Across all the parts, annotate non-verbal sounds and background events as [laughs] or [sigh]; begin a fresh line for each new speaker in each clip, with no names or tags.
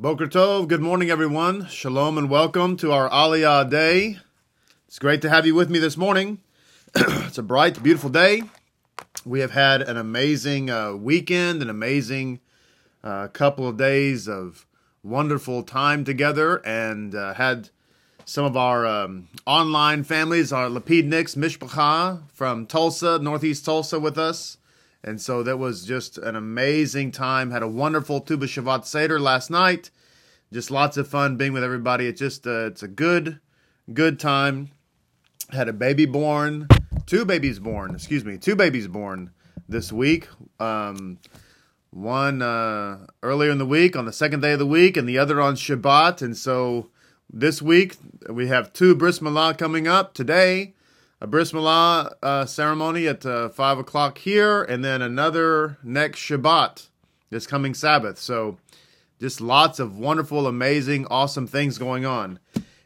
Boker Tov, good morning, everyone. Shalom and welcome to our Aliyah day. It's great to have you with me this morning. [clears throat] it's a bright, beautiful day. We have had an amazing uh, weekend, an amazing uh, couple of days of wonderful time together, and uh, had some of our um, online families, our Lapidniks, Mishpacha from Tulsa, Northeast Tulsa, with us. And so that was just an amazing time. Had a wonderful Tu B'Shavat Seder last night. Just lots of fun being with everybody. It's just uh, it's a good good time. Had a baby born, two babies born. Excuse me, two babies born this week. Um, one uh, earlier in the week on the second day of the week, and the other on Shabbat. And so this week we have two bris milah coming up today a bris milah uh, ceremony at uh, five o'clock here, and then another next Shabbat, this coming Sabbath. So, just lots of wonderful, amazing, awesome things going on.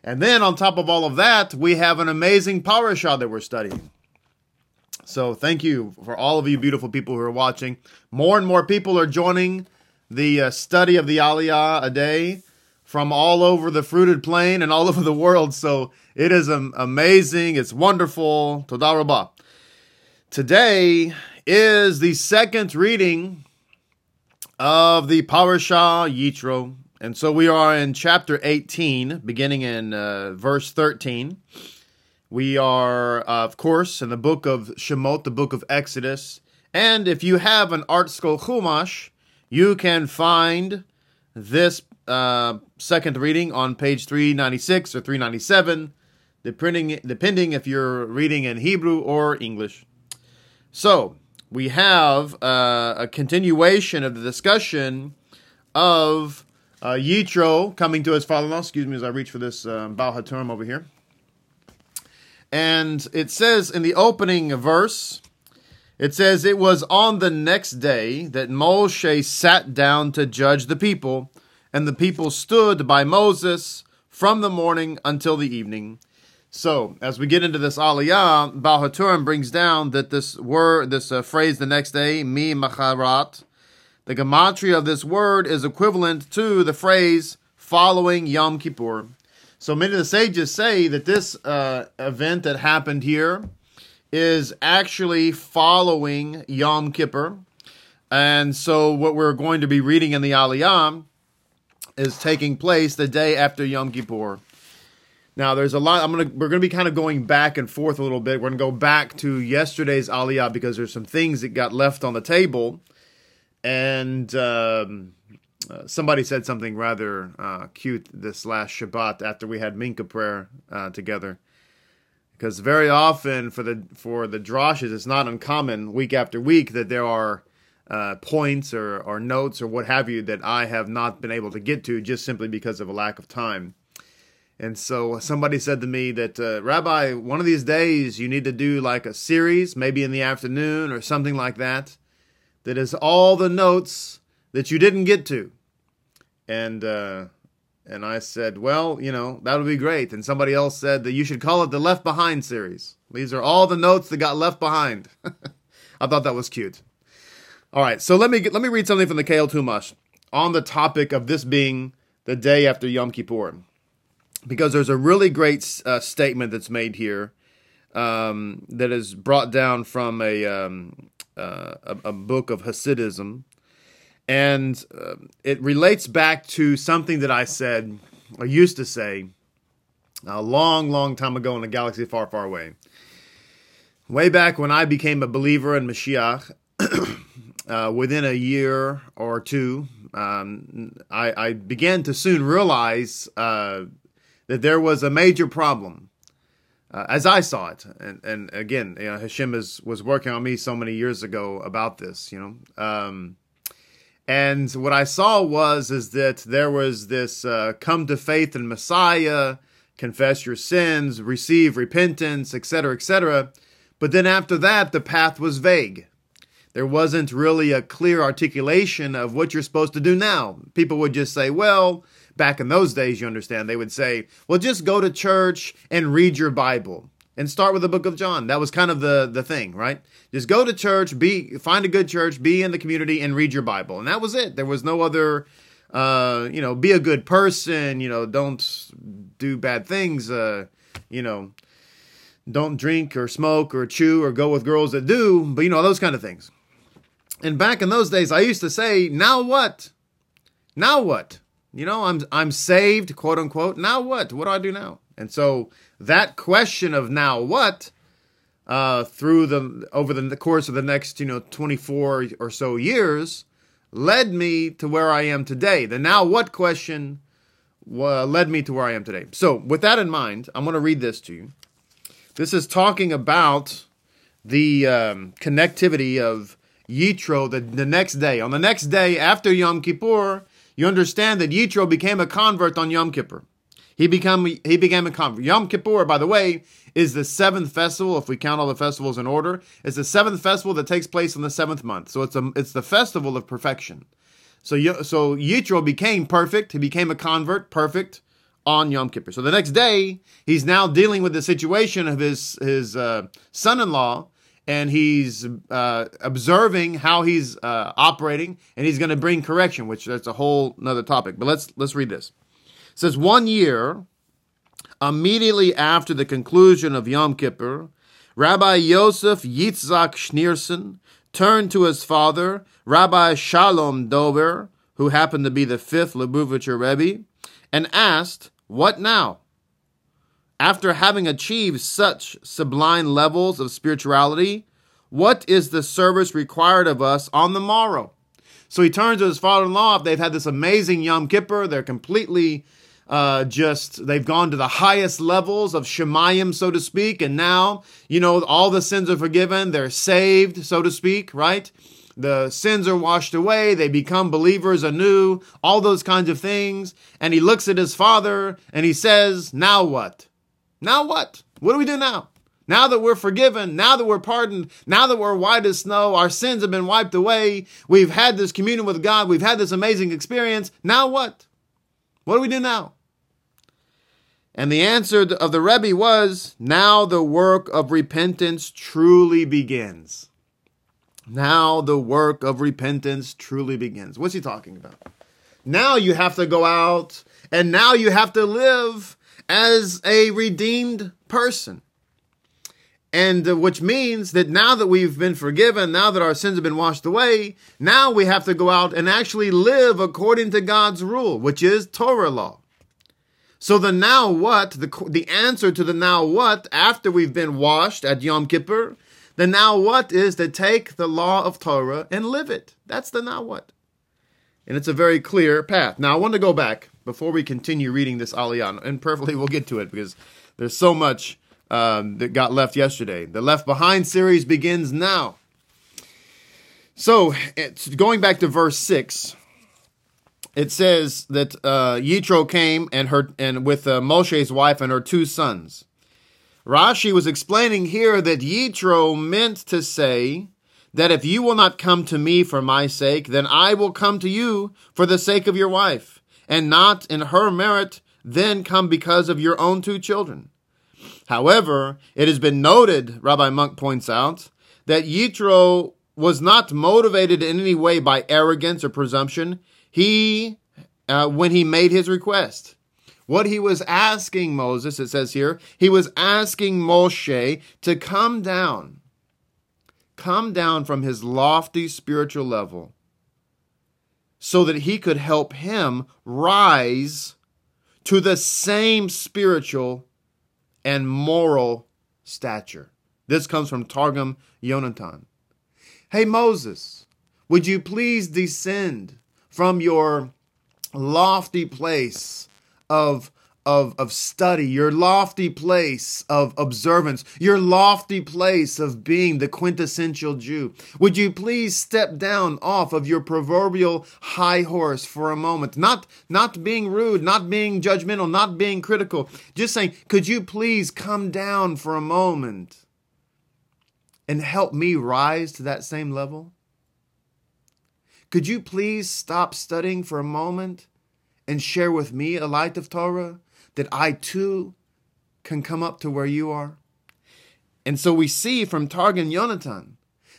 And then on top of all of that, we have an amazing parashah that we're studying. So, thank you for all of you beautiful people who are watching. More and more people are joining the uh, study of the Aliyah a day from all over the fruited plain and all [laughs] over the world. So it is amazing. It's wonderful. Todah Rabbah. Today is the second reading of the Parashah Yitro. And so we are in chapter 18, beginning in uh, verse 13. We are, uh, of course, in the book of Shemot, the book of Exodus. And if you have an ArtScroll Chumash, you can find this uh, second reading on page 396 or 397, depending, depending if you're reading in Hebrew or English. So, we have uh, a continuation of the discussion of uh, Yitro coming to his father in law. Excuse me as I reach for this um, Baal over here. And it says in the opening verse, it says, It was on the next day that Moshe sat down to judge the people and the people stood by Moses from the morning until the evening. So, as we get into this aliyah, Baal HaTurim brings down that this word, this uh, phrase the next day, mi macharat, the gematria of this word is equivalent to the phrase following Yom Kippur. So many of the sages say that this uh, event that happened here is actually following Yom Kippur. And so what we're going to be reading in the Aliyah is taking place the day after Yom Kippur. Now, there's a lot. I'm gonna we're gonna be kind of going back and forth a little bit. We're gonna go back to yesterday's Aliyah because there's some things that got left on the table, and um, uh, somebody said something rather uh, cute this last Shabbat after we had Mincha prayer uh, together. Because very often for the for the droshes, it's not uncommon week after week that there are uh, points or, or notes or what have you that I have not been able to get to just simply because of a lack of time. And so somebody said to me that, uh, Rabbi, one of these days you need to do like a series, maybe in the afternoon or something like that, that is all the notes that you didn't get to. And, uh, and I said, well, you know, that would be great. And somebody else said that you should call it the Left Behind series. These are all the notes that got left behind. [laughs] I thought that was cute. All right, so let me let me read something from the Kale Tumash on the topic of this being the day after Yom Kippur, because there's a really great uh, statement that's made here um, that is brought down from a, um, uh, a, a book of Hasidism, and uh, it relates back to something that I said or used to say a long, long time ago in a galaxy far, far away. Way back when I became a believer in Mashiach. [clears throat] uh, within a year or two, um, I, I, began to soon realize uh, that there was a major problem. Uh, as I saw it, and, and again, you know, Hashem is, was working on me so many years ago about this, you know. Um, and what I saw was is that there was this uh, come to faith in Messiah, confess your sins, receive repentance, etc., etc. But then after that, the path was vague there wasn't really a clear articulation of what you're supposed to do now. People would just say, well, back in those days, you understand, they would say, well, just go to church and read your Bible and start with the book of John. That was kind of the, the thing, right? Just go to church, be find a good church, be in the community, and read your Bible. And that was it. There was no other uh, you know, be a good person, you know, don't do bad things, uh, you know, don't drink or smoke or chew or go with girls that do, but you know, those kind of things. And back in those days, I used to say, now what? Now what? You know, I'm I'm saved, quote unquote. Now what? What do I do now? And so that question of now what uh, through the over the course of the next you know 24 or so years led me to where I am today. The now what question uh, led me to where I am today. So with that in mind, I'm going to read this to you. This is talking about the um, connectivity of Yitro the, the next day. On the next day after Yom Kippur, you understand that Yitro became a convert on Yom Kippur. He became he became a convert. Yom Kippur, by the way, is the seventh festival. If we count all the festivals in order, it's the seventh festival that takes place in the seventh month. So it's a it's the festival of perfection. So so Yitro became perfect. He became a convert, perfect on Yom Kippur. So the next day, he's now dealing with the situation of his his uh, son-in-law and he's uh, observing how he's uh, operating, and he's going to bring correction, which that's a whole another topic. But let's let's read this. It says one year, immediately after the conclusion of Yom Kippur, Rabbi Yosef Yitzhak Schneerson turned to his father, Rabbi Shalom Dovber, who happened to be the fifth Lubavitcher Rebbe, and asked, "What now?" After having achieved such sublime levels of spirituality, what is the service required of us on the morrow? So he turns to his father in law. They've had this amazing Yom Kippur. They're completely uh, just, they've gone to the highest levels of Shemayim, so to speak. And now, you know, all the sins are forgiven. They're saved, so to speak, right? The sins are washed away. They become believers anew, all those kinds of things. And he looks at his father and he says, Now what? Now what? What do we do now? Now that we're forgiven, now that we're pardoned, now that we're white as snow, our sins have been wiped away, we've had this communion with God, we've had this amazing experience. Now what? What do we do now? And the answer of the Rebbe was, now the work of repentance truly begins. Now the work of repentance truly begins. What's he talking about? Now you have to go out and now you have to live as a redeemed person. And uh, which means that now that we've been forgiven, now that our sins have been washed away, now we have to go out and actually live according to God's rule, which is Torah law. So the now what, the, the answer to the now what after we've been washed at Yom Kippur, the now what is to take the law of Torah and live it. That's the now what. And it's a very clear path. Now I want to go back before we continue reading this Aliyah, and perfectly we'll get to it because there's so much um, that got left yesterday. The Left Behind series begins now. So, it's going back to verse six. It says that uh, Yitro came and her and with uh, Moshe's wife and her two sons. Rashi was explaining here that Yitro meant to say that if you will not come to me for my sake, then I will come to you for the sake of your wife and not in her merit then come because of your own two children. However, it has been noted, Rabbi Munk points out, that Yitro was not motivated in any way by arrogance or presumption. He, uh, when he made his request, what he was asking Moses, it says here, he was asking Moshe to come down, come down from his lofty spiritual level so that he could help him rise to the same spiritual and moral stature. This comes from Targum Yonatan. Hey Moses, would you please descend from your lofty place of of, of study, your lofty place of observance, your lofty place of being the quintessential Jew. Would you please step down off of your proverbial high horse for a moment? Not, not being rude, not being judgmental, not being critical. Just saying, could you please come down for a moment and help me rise to that same level? Could you please stop studying for a moment and share with me a light of Torah? That I too can come up to where you are? And so we see from Targum Yonatan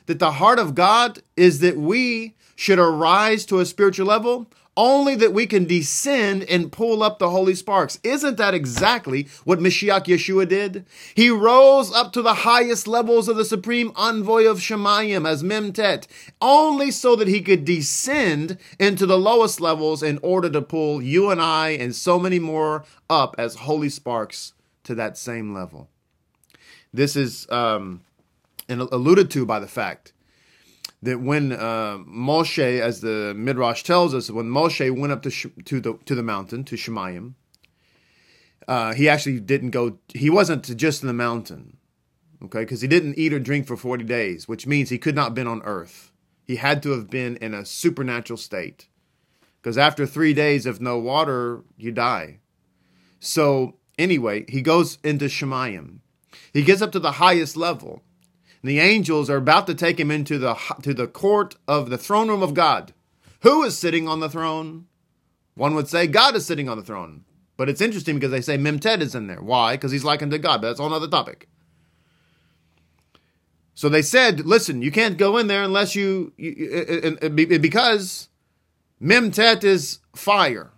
that the heart of God is that we should arise to a spiritual level only that we can descend and pull up the holy sparks. Isn't that exactly what Mashiach Yeshua did? He rose up to the highest levels of the supreme envoy of Shemayim as Memtet, only so that he could descend into the lowest levels in order to pull you and I and so many more up as holy sparks to that same level. This is um, alluded to by the fact that when uh, Moshe, as the Midrash tells us, when Moshe went up to Sh- to the to the mountain to Shemayim, uh, he actually didn't go. He wasn't just in the mountain, okay, because he didn't eat or drink for forty days, which means he could not have been on earth. He had to have been in a supernatural state, because after three days of no water, you die. So anyway, he goes into Shemayim. He gets up to the highest level the angels are about to take him into the to the court of the throne room of God. Who is sitting on the throne? One would say God is sitting on the throne. But it's interesting because they say Memted is in there. Why? Because he's likened to God. But that's another topic. So they said, listen, you can't go in there unless you, you uh, uh, uh, because Memtet is fire.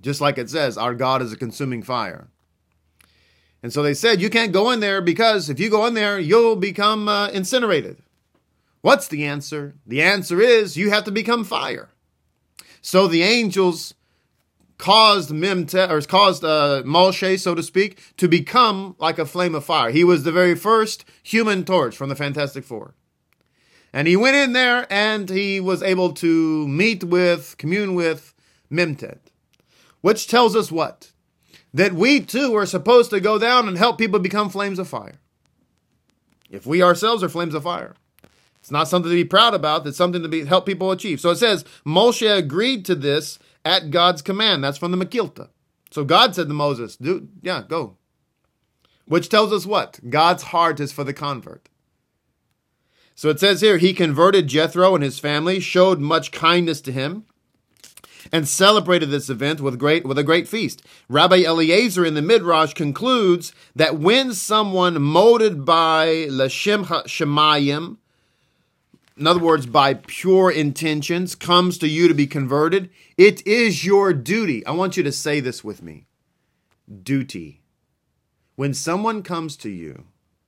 Just like it says, our God is a consuming fire. And so they said, you can't go in there because if you go in there, you'll become uh, incinerated. What's the answer? The answer is you have to become fire. So the angels caused Memte, or caused uh, Moshe, so to speak, to become like a flame of fire. He was the very first human torch from the Fantastic Four. And he went in there and he was able to meet with, commune with Memtet, which tells us what? That we too are supposed to go down and help people become flames of fire. If we ourselves are flames of fire, it's not something to be proud about. It's something to be help people achieve. So it says Moshe agreed to this at God's command. That's from the Mekhilta. So God said to Moses, "Do yeah, go." Which tells us what God's heart is for the convert. So it says here, he converted Jethro and his family, showed much kindness to him, and celebrated this event with great with a great feast. Rabbi Eliezer in the Midrash concludes that when someone molded by Leshem Shemayim, in other words, by pure intentions, comes to you to be converted, it is your duty. I want you to say this with me. Duty. When someone comes to you,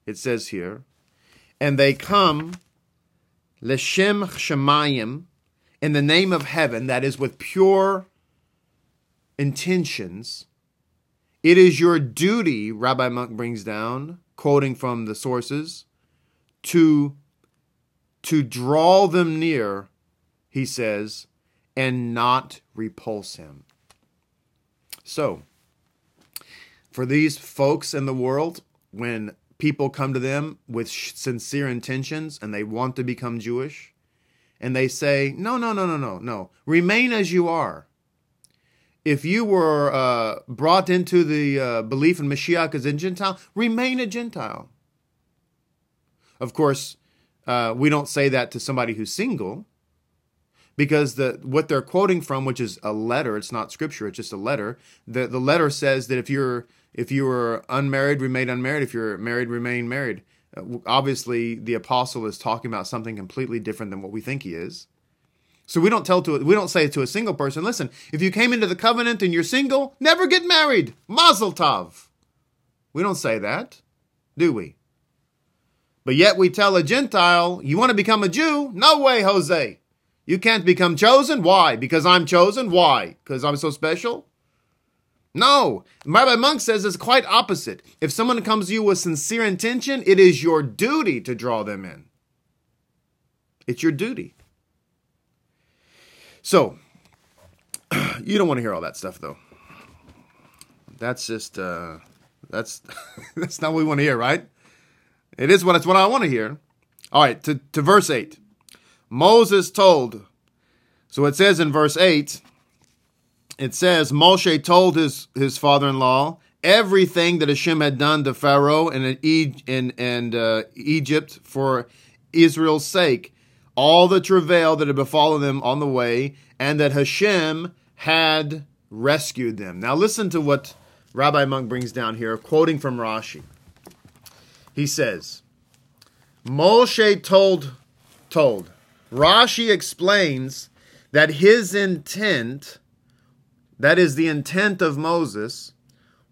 it says here, and they come Leshem Shemayim, in the name of heaven, that is with pure intentions, it is your duty, Rabbi Munk brings down, quoting from the sources, to, to draw them near, he says, and not repulse him. So, for these folks in the world, when people come to them with sincere intentions and they want to become Jewish, and they say, no, no, no, no, no, no, remain as you are. If you were uh, brought into the uh, belief in Mashiach as a Gentile, remain a Gentile. Of course, uh, we don't say that to somebody who's single because the what they're quoting from, which is a letter, it's not scripture, it's just a letter. The the letter says that if you're if you were unmarried, remain unmarried. If you're married, remain married. Obviously the apostle is talking about something completely different than what we think he is. So we don't tell to we don't say to a single person, listen, if you came into the covenant and you're single, never get married. Mazel tov. We don't say that, do we? But yet we tell a Gentile, you want to become a Jew? No way, Jose. You can't become chosen. Why? Because I'm chosen. Why? Because I'm so special? No, Rabbi Munk says it's quite opposite. If someone comes to you with sincere intention, it is your duty to draw them in. It's your duty. So, [clears throat] you don't want to hear all that stuff, though. That's just uh, that's [laughs] that's not what we want to hear, right? It is what it's what I want to hear. All right, to, to verse eight. Moses told. So it says in verse eight it says Moshe told his, his father in law everything that Hashem had done to Pharaoh and in, and uh, Egypt for Israel's sake, all the travail that had befallen them on the way, and that Hashem had rescued them. Now listen to what Rabbi Munk brings down here, quoting from Rashi. He says, Moshe told told. Rashi explains that his intent, that is the intent of Moses,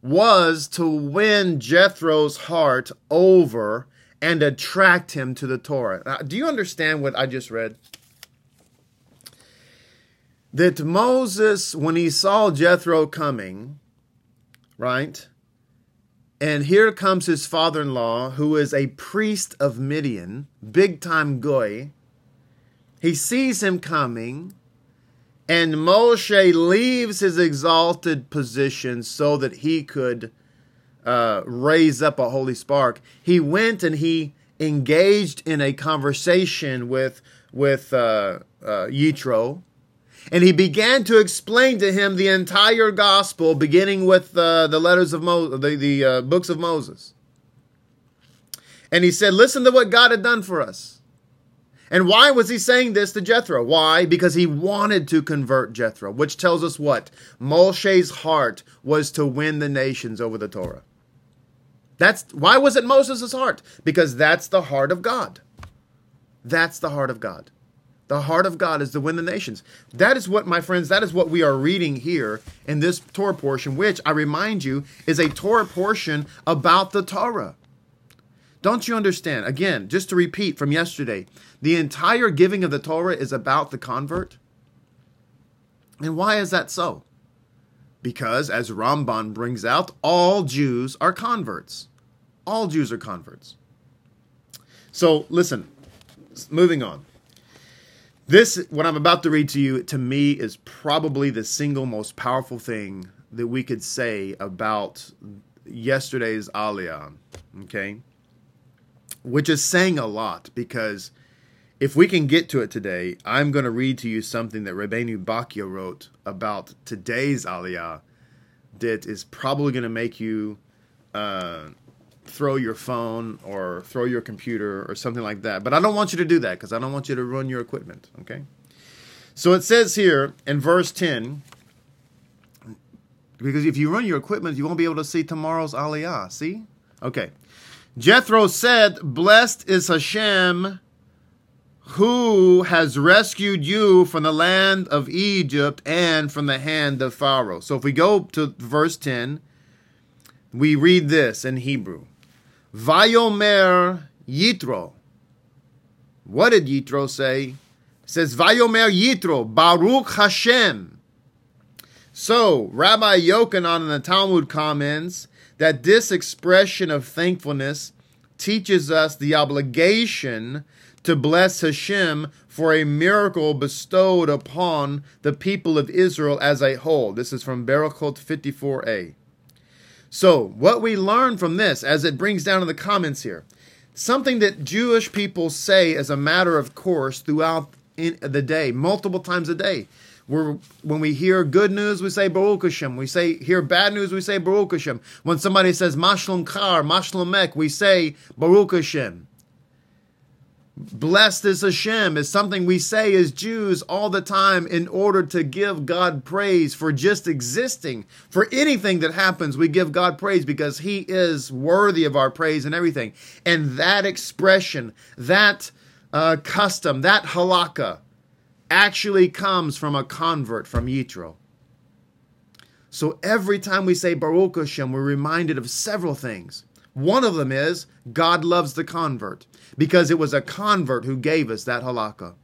was to win Jethro's heart over and attract him to the Torah. Now, do you understand what I just read? That Moses, when he saw Jethro coming, right? And here comes his father in law, who is a priest of Midian, big time goy. He sees him coming, and Moshe leaves his exalted position so that he could uh, raise up a holy spark. He went and he engaged in a conversation with with uh, uh, Yitro, and he began to explain to him the entire gospel, beginning with uh, the letters of Moses, the, the uh, books of Moses. And he said, Listen to what God had done for us. And why was he saying this to Jethro? Why? Because he wanted to convert Jethro, which tells us what? Moshe's heart was to win the nations over the Torah. That's why was it Moses' heart? Because that's the heart of God. That's the heart of God. The heart of God is to win the nations. That is what, my friends, that is what we are reading here in this Torah portion, which I remind you is a Torah portion about the Torah. Don't you understand? Again, just to repeat from yesterday, the entire giving of the Torah is about the convert. And why is that so? Because, as Ramban brings out, all Jews are converts. All Jews are converts. So, listen, moving on. This, what I'm about to read to you, to me, is probably the single most powerful thing that we could say about yesterday's Aliyah, okay? Which is saying a lot because if we can get to it today, I'm going to read to you something that Rabbeinu Bachya wrote about today's Aliyah that is probably going to make you uh, throw your phone or throw your computer or something like that. But I don't want you to do that because I don't want you to ruin your equipment. Okay. So it says here in verse 10 because if you run your equipment, you won't be able to see tomorrow's Aliyah. See? Okay. Jethro said, Blessed is Hashem who has rescued you from the land of Egypt and from the hand of Pharaoh. So if we go to verse 10, we read this in Hebrew. Vayomer Yitro. What did Yitro say? It says Vayomer Yitro, Baruch Hashem. So Rabbi Yochanan in the Talmud comments that this expression of thankfulness teaches us the obligation to bless Hashem for a miracle bestowed upon the people of Israel as a whole. This is from Berachot 54a. So, what we learn from this, as it brings down in the comments here, something that Jewish people say as a matter of course throughout the day, multiple times a day. We're, when we hear good news, we say Baruch Hashem. We say hear bad news, we say Baruch Hashem. When somebody says Mashlum Kar, Mashlum Mek, we say Baruch Hashem. Blessed is Hashem is something we say as Jews all the time in order to give God praise for just existing. For anything that happens, we give God praise because He is worthy of our praise and everything. And that expression, that uh, custom, that halakha, actually comes from a convert from Yitro. So every time we say Baruch Hashem, we're reminded of several things. One of them is God loves the convert because it was a convert who gave us that halakha.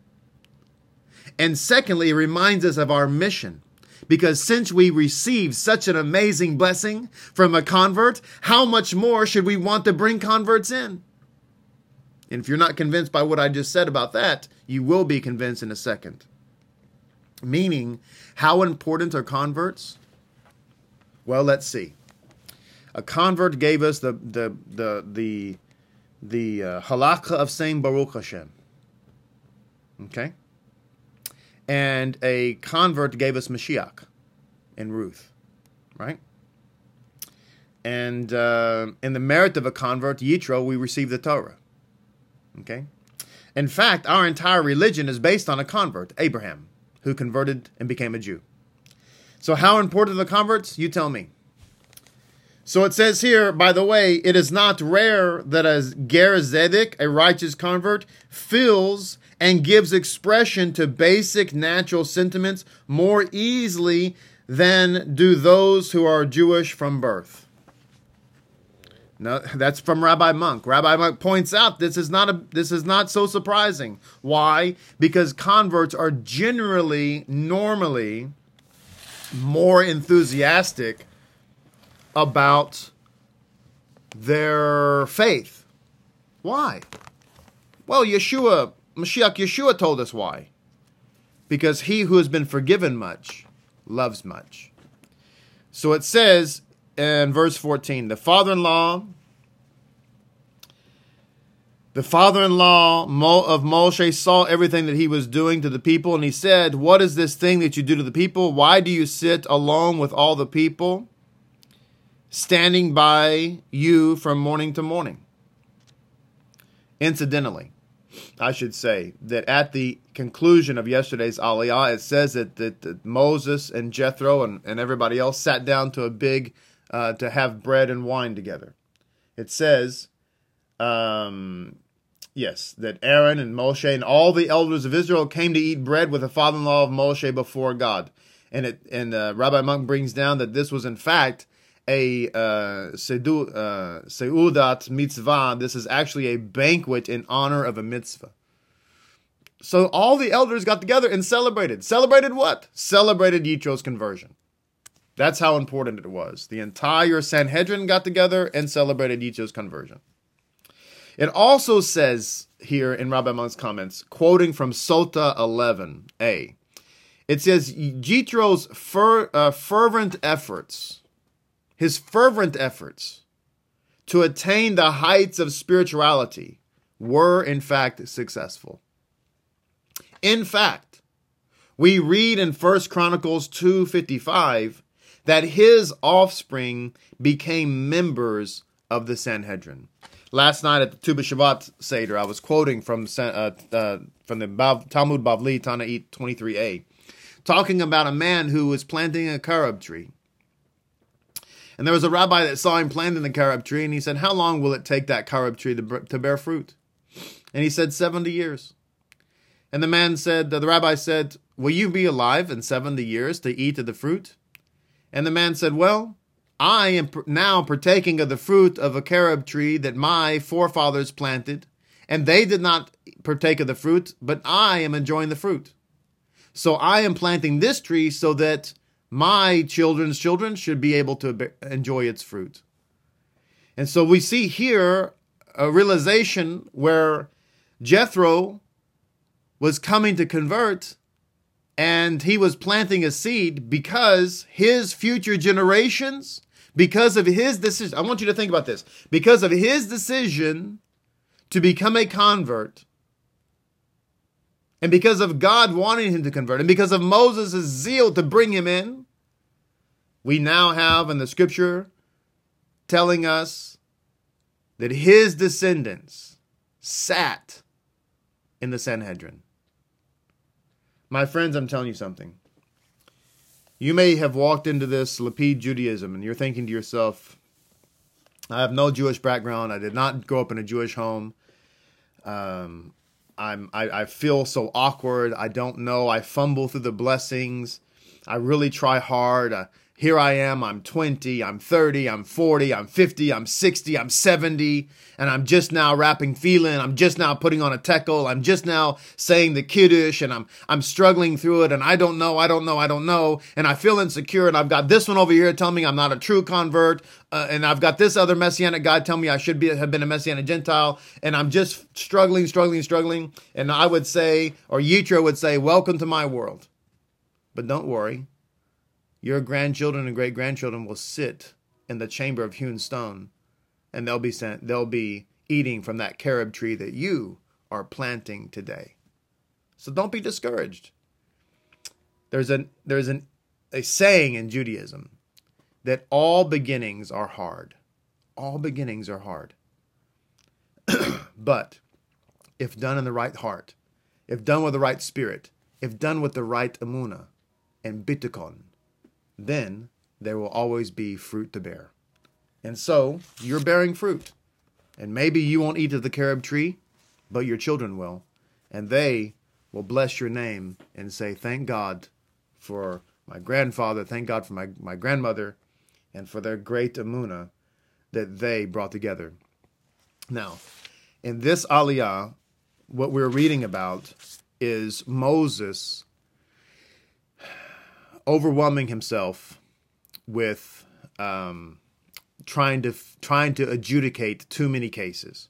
And secondly, it reminds us of our mission. Because since we received such an amazing blessing from a convert, how much more should we want to bring converts in? And if you're not convinced by what I just said about that, you will be convinced in a second. Meaning, how important are converts? Well, let's see. A convert gave us the the the the the uh, halakha of saying Baruch Hashem. Okay? And a convert gave us Mashiach in Ruth, right? And uh, in the merit of a convert, Yitro, we receive the Torah. Okay? In fact, our entire religion is based on a convert, Abraham, who converted and became a Jew. So, how important are the converts? You tell me. So it says here, by the way, it is not rare that a Ger Tzedek, a righteous convert, feels and gives expression to basic natural sentiments more easily than do those who are Jewish from birth. No, that's from Rabbi Munk. Rabbi Munk points out this is not a this is not so surprising. Why? Because converts are generally normally more enthusiastic about their faith. Why? Well, Yeshua, Mashiach Yeshua told us why. Because he who has been forgiven much loves much. So it says in verse 14 the father in law, the father in law of Moshe saw everything that he was doing to the people, and he said, What is this thing that you do to the people? Why do you sit alone with all the people, standing by you from morning to morning? Incidentally, I should say that at the conclusion of yesterday's Aliyah, it says that, that, that Moses and Jethro and, and everybody else sat down to a big, uh, to have bread and wine together. It says, um, yes, that Aaron and Moshe and all the elders of Israel came to eat bread with the father-in-law of Moshe before God. And it and uh, Rabbi Munk brings down that this was in fact a uh, seudat uh, mitzvah. This is actually a banquet in honor of a mitzvah. So all the elders got together and celebrated. Celebrated what? Celebrated Yitro's conversion. That's how important it was. The entire Sanhedrin got together and celebrated Yitro's conversion. It also says here in Rabbi Munk's comments, quoting from Sota 11a, it says Yitro's fer, uh, fervent efforts his fervent efforts to attain the heights of spirituality were in fact successful. In fact, we read in 1 Chronicles 2:55 that his offspring became members of the Sanhedrin. Last night at the Tu B'Shavat Seder, I was quoting from uh, uh, from the Bav, Talmud Bavli Taanit 23a, talking about a man who was planting a carob tree. And there was a rabbi that saw him planting the carob tree, and he said, How long will it take that carob tree to, to bear fruit? And he said, 70 years. And the man said, The rabbi said, Will you be alive in 70 years to eat of the fruit? And the man said, Well, I am now partaking of the fruit of a carob tree that my forefathers planted, and they did not partake of the fruit, but I am enjoying the fruit. So I am planting this tree so that my children's children should be able to enjoy its fruit. And so we see here a realization where Jethro was coming to convert and he was planting a seed because his future generations, because of his decision, I want you to think about this, because of his decision to become a convert, and because of God wanting him to convert, and because of Moses' zeal to bring him in, we now have in the scripture telling us that his descendants sat in the Sanhedrin. My friends, I'm telling you something. You may have walked into this Lapid Judaism and you're thinking to yourself, I have no Jewish background. I did not grow up in a Jewish home. Um, I'm I, I feel so awkward. I don't know. I fumble through the blessings. I really try hard. I, here I am, I'm 20, I'm 30, I'm 40, I'm 50, I'm 60, I'm 70, and I'm just now wrapping feeling, I'm just now putting on a tekel, I'm just now saying the kiddush, and I'm I'm struggling through it, and I don't know, I don't know, I don't know, and I feel insecure, and I've got this one over here telling me I'm not a true convert, uh, and I've got this other messianic guy telling me I should be have been a messianic Gentile, and I'm just struggling, struggling, struggling, and I would say, or Yitro would say, welcome to my world. But don't worry, your grandchildren and great grandchildren will sit in the chamber of hewn stone, and they'll be sent, they'll be eating from that carob tree that you are planting today. So don't be discouraged. There's an there's an a saying in Judaism that all beginnings are hard. All beginnings are hard. [clears throat] but if done in the right heart, if done with the right spirit, if done with the right amuna and bitachon, then there will always be fruit to bear. And so you're bearing fruit. And maybe you won't eat of the carob tree, but your children will. and they will bless your name and say, Thank God for my grandfather, thank God for my, my grandmother, and for their great amuna that they brought together. Now, in this aliyah, what we're reading about is Moses overwhelming himself with um, trying to trying to adjudicate too many cases.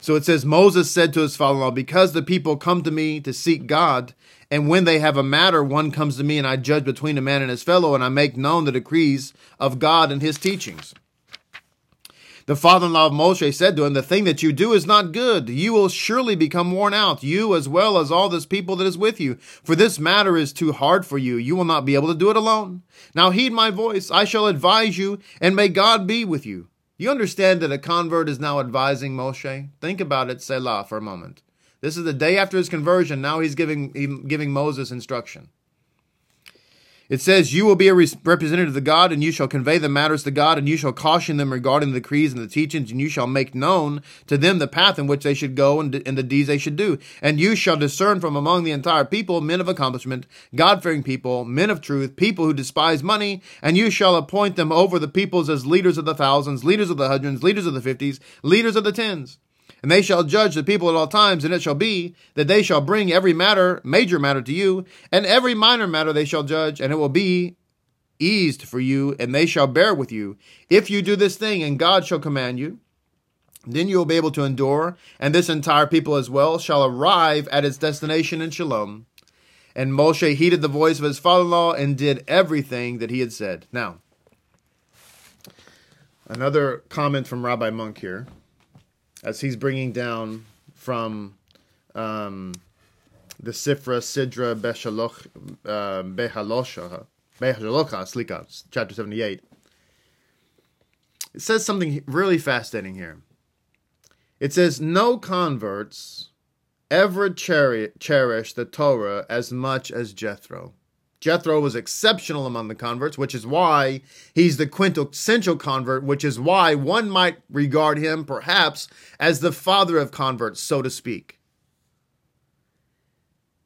So it says Moses said to his father-in-law, "Because the people come to me to seek God, and when they have a matter, one comes to me, and I judge between a man and his fellow, and I make known the decrees of God and His teachings." The father in law of Moshe said to him, The thing that you do is not good. You will surely become worn out, you as well as all this people that is with you. For this matter is too hard for you. You will not be able to do it alone. Now heed my voice. I shall advise you, and may God be with you. You understand that a convert is now advising Moshe? Think about it, Selah, for a moment. This is the day after his conversion. Now he's giving, giving Moses instruction. It says, You will be a representative of the God, and you shall convey the matters to God, and you shall caution them regarding the decrees and the teachings, and you shall make known to them the path in which they should go and, and the deeds they should do. And you shall discern from among the entire people men of accomplishment, God fearing people, men of truth, people who despise money, and you shall appoint them over the peoples as leaders of the thousands, leaders of the hundreds, leaders of the fifties, leaders of the tens. And they shall judge the people at all times, and it shall be that they shall bring every matter, major matter to you, and every minor matter they shall judge, and it will be eased for you, and they shall bear with you. If you do this thing, and God shall command you, then you will be able to endure, and this entire people as well shall arrive at its destination in shalom. And Moshe heeded the voice of his father in law and did everything that he had said. Now, another comment from Rabbi Munk here as he's bringing down from um, the Sifra Sidra Beshaloch, uh, Behalosha, Behalocha, Slika, chapter 78. It says something really fascinating here. It says, No converts ever cherish the Torah as much as Jethro. Jethro was exceptional among the converts, which is why he's the quintessential convert, which is why one might regard him perhaps as the father of converts, so to speak.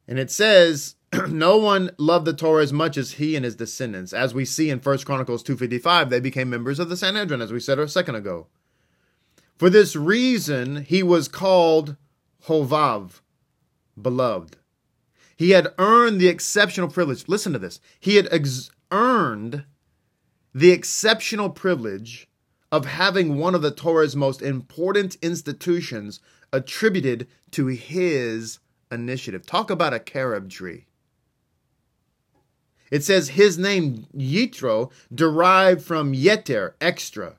And it says, [clears throat] no one loved the Torah as much as he and his descendants. As we see in 1 Chronicles 2.55, they became members of the Sanhedrin, as we said a second ago. For this reason, he was called Hovav, beloved. He had earned the exceptional privilege. Listen to this. He had ex- earned the exceptional privilege of having one of the Torah's most important institutions attributed to his initiative. Talk about a carob tree. It says his name, Yitro, derived from Yeter, extra,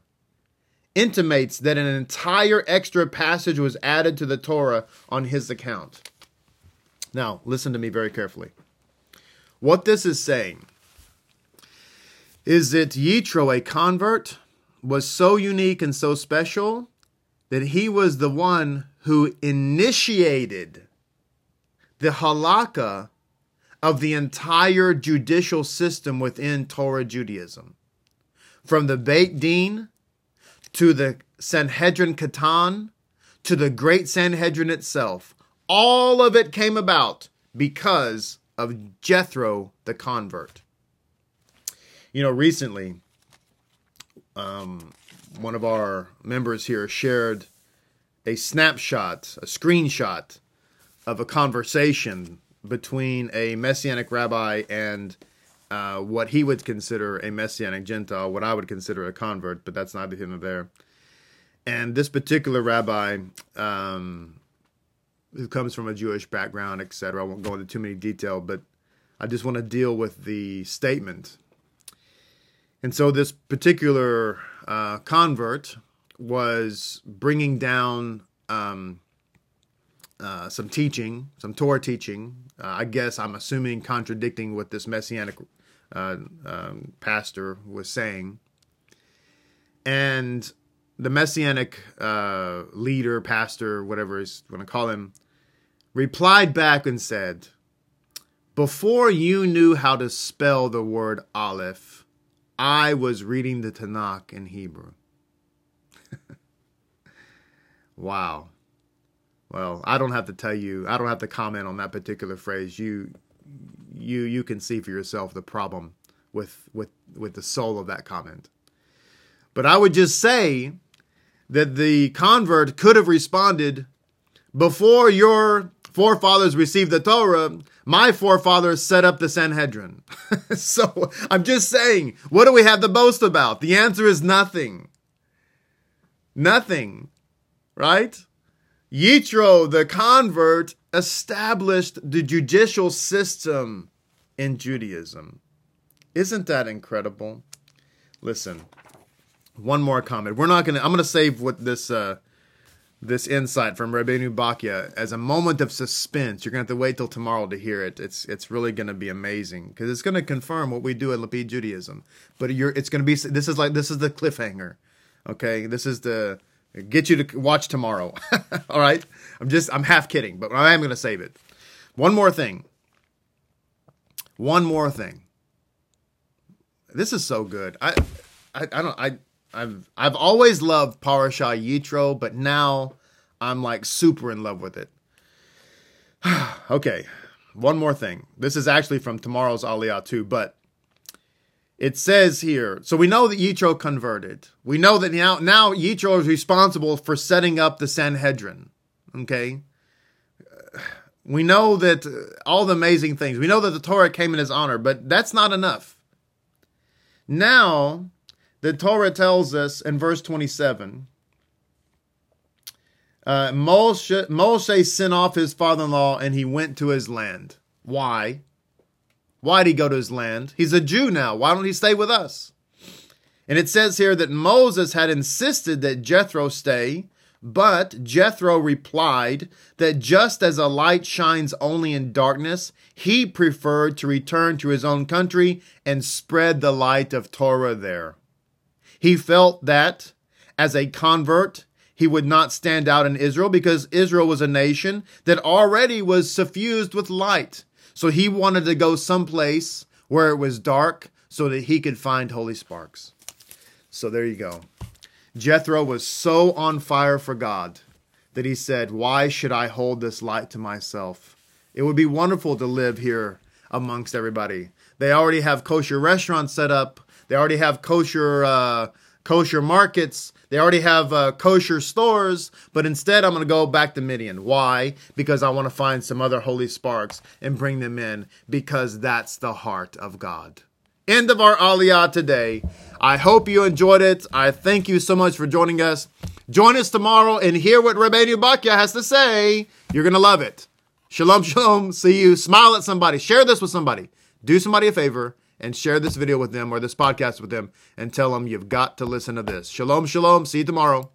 intimates that an entire extra passage was added to the Torah on his account. Now, listen to me very carefully. What this is saying is that Yitro, a convert, was so unique and so special that he was the one who initiated the halakha of the entire judicial system within Torah Judaism. From the Beit Din to the Sanhedrin Katan to the Great Sanhedrin itself, all of it came about because of Jethro the convert. You know, recently, um, one of our members here shared a snapshot, a screenshot of a conversation between a Messianic rabbi and uh, what he would consider a Messianic Gentile, what I would consider a convert, but that's neither here nor there. And this particular rabbi um, who comes from a Jewish background, etc. I won't go into too many detail, but I just want to deal with the statement. And so this particular uh, convert was bringing down um, uh, some teaching, some Torah teaching. Uh, I guess I'm assuming contradicting what this messianic uh, um, pastor was saying. And the messianic uh, leader, pastor, whatever you want to call him, replied back and said, Before you knew how to spell the word Aleph, I was reading the Tanakh in Hebrew. [laughs] wow. Well, I don't have to tell you. I don't have to comment on that particular phrase. You, you, you can see for yourself the problem with with with the soul of that comment. But I would just say that the convert could have responded before your forefathers received the Torah, my forefathers set up the Sanhedrin. [laughs] so I'm just saying, what do we have to boast about? The answer is nothing. Nothing, right? Yitro, the convert, established the judicial system in Judaism. Isn't that incredible? Listen, one more comment. We're not gonna. I'm gonna save what this uh, this insight from Rabbeinu Bachya as a moment of suspense. You're gonna have to wait till tomorrow to hear it. It's it's really gonna be amazing because it's gonna confirm what we do at Lapid Judaism. But you're it's gonna be this is like this is the cliffhanger. Okay, this is the get you to watch tomorrow. [laughs] All right, I'm just I'm half kidding, but I am gonna save it. One more thing. One more thing. This is so good. I I, I don't I I've I've always loved Parasha Yitro, but now I'm like super in love with it. [sighs] okay, one more thing. This is actually from tomorrow's Aliyah too, but it says here. So we know that Yitro converted. We know that now now Yitro is responsible for setting up the Sanhedrin. Okay. We know that uh, all the amazing things. We know that the Torah came in his honor, but that's not enough. Now the Torah tells us in verse 27 uh, Moshe, Moshe sent off his father in law and he went to his land. Why? Why did he go to his land? He's a Jew now. Why don't he stay with us? And it says here that Moses had insisted that Jethro stay, but Jethro replied that just as a light shines only in darkness, he preferred to return to his own country and spread the light of Torah there. He felt that as a convert, he would not stand out in Israel because Israel was a nation that already was suffused with light. So he wanted to go someplace where it was dark so that he could find holy sparks. So there you go. Jethro was so on fire for God that he said, Why should I hold this light to myself? It would be wonderful to live here amongst everybody. They already have kosher restaurants set up they already have kosher uh, kosher markets. They already have uh, kosher stores. But instead, I'm going to go back to Midian. Why? Because I want to find some other holy sparks and bring them in because that's the heart of God. End of our Aliyah today. I hope you enjoyed it. I thank you so much for joining us. Join us tomorrow and hear what Rabbeinu Bachya has to say. You're going to love it. Shalom, shalom. See you. Smile at somebody. Share this with somebody. Do somebody a favor and share this video with them or this podcast with them and tell them you've got to listen to this. Shalom, shalom. See you tomorrow.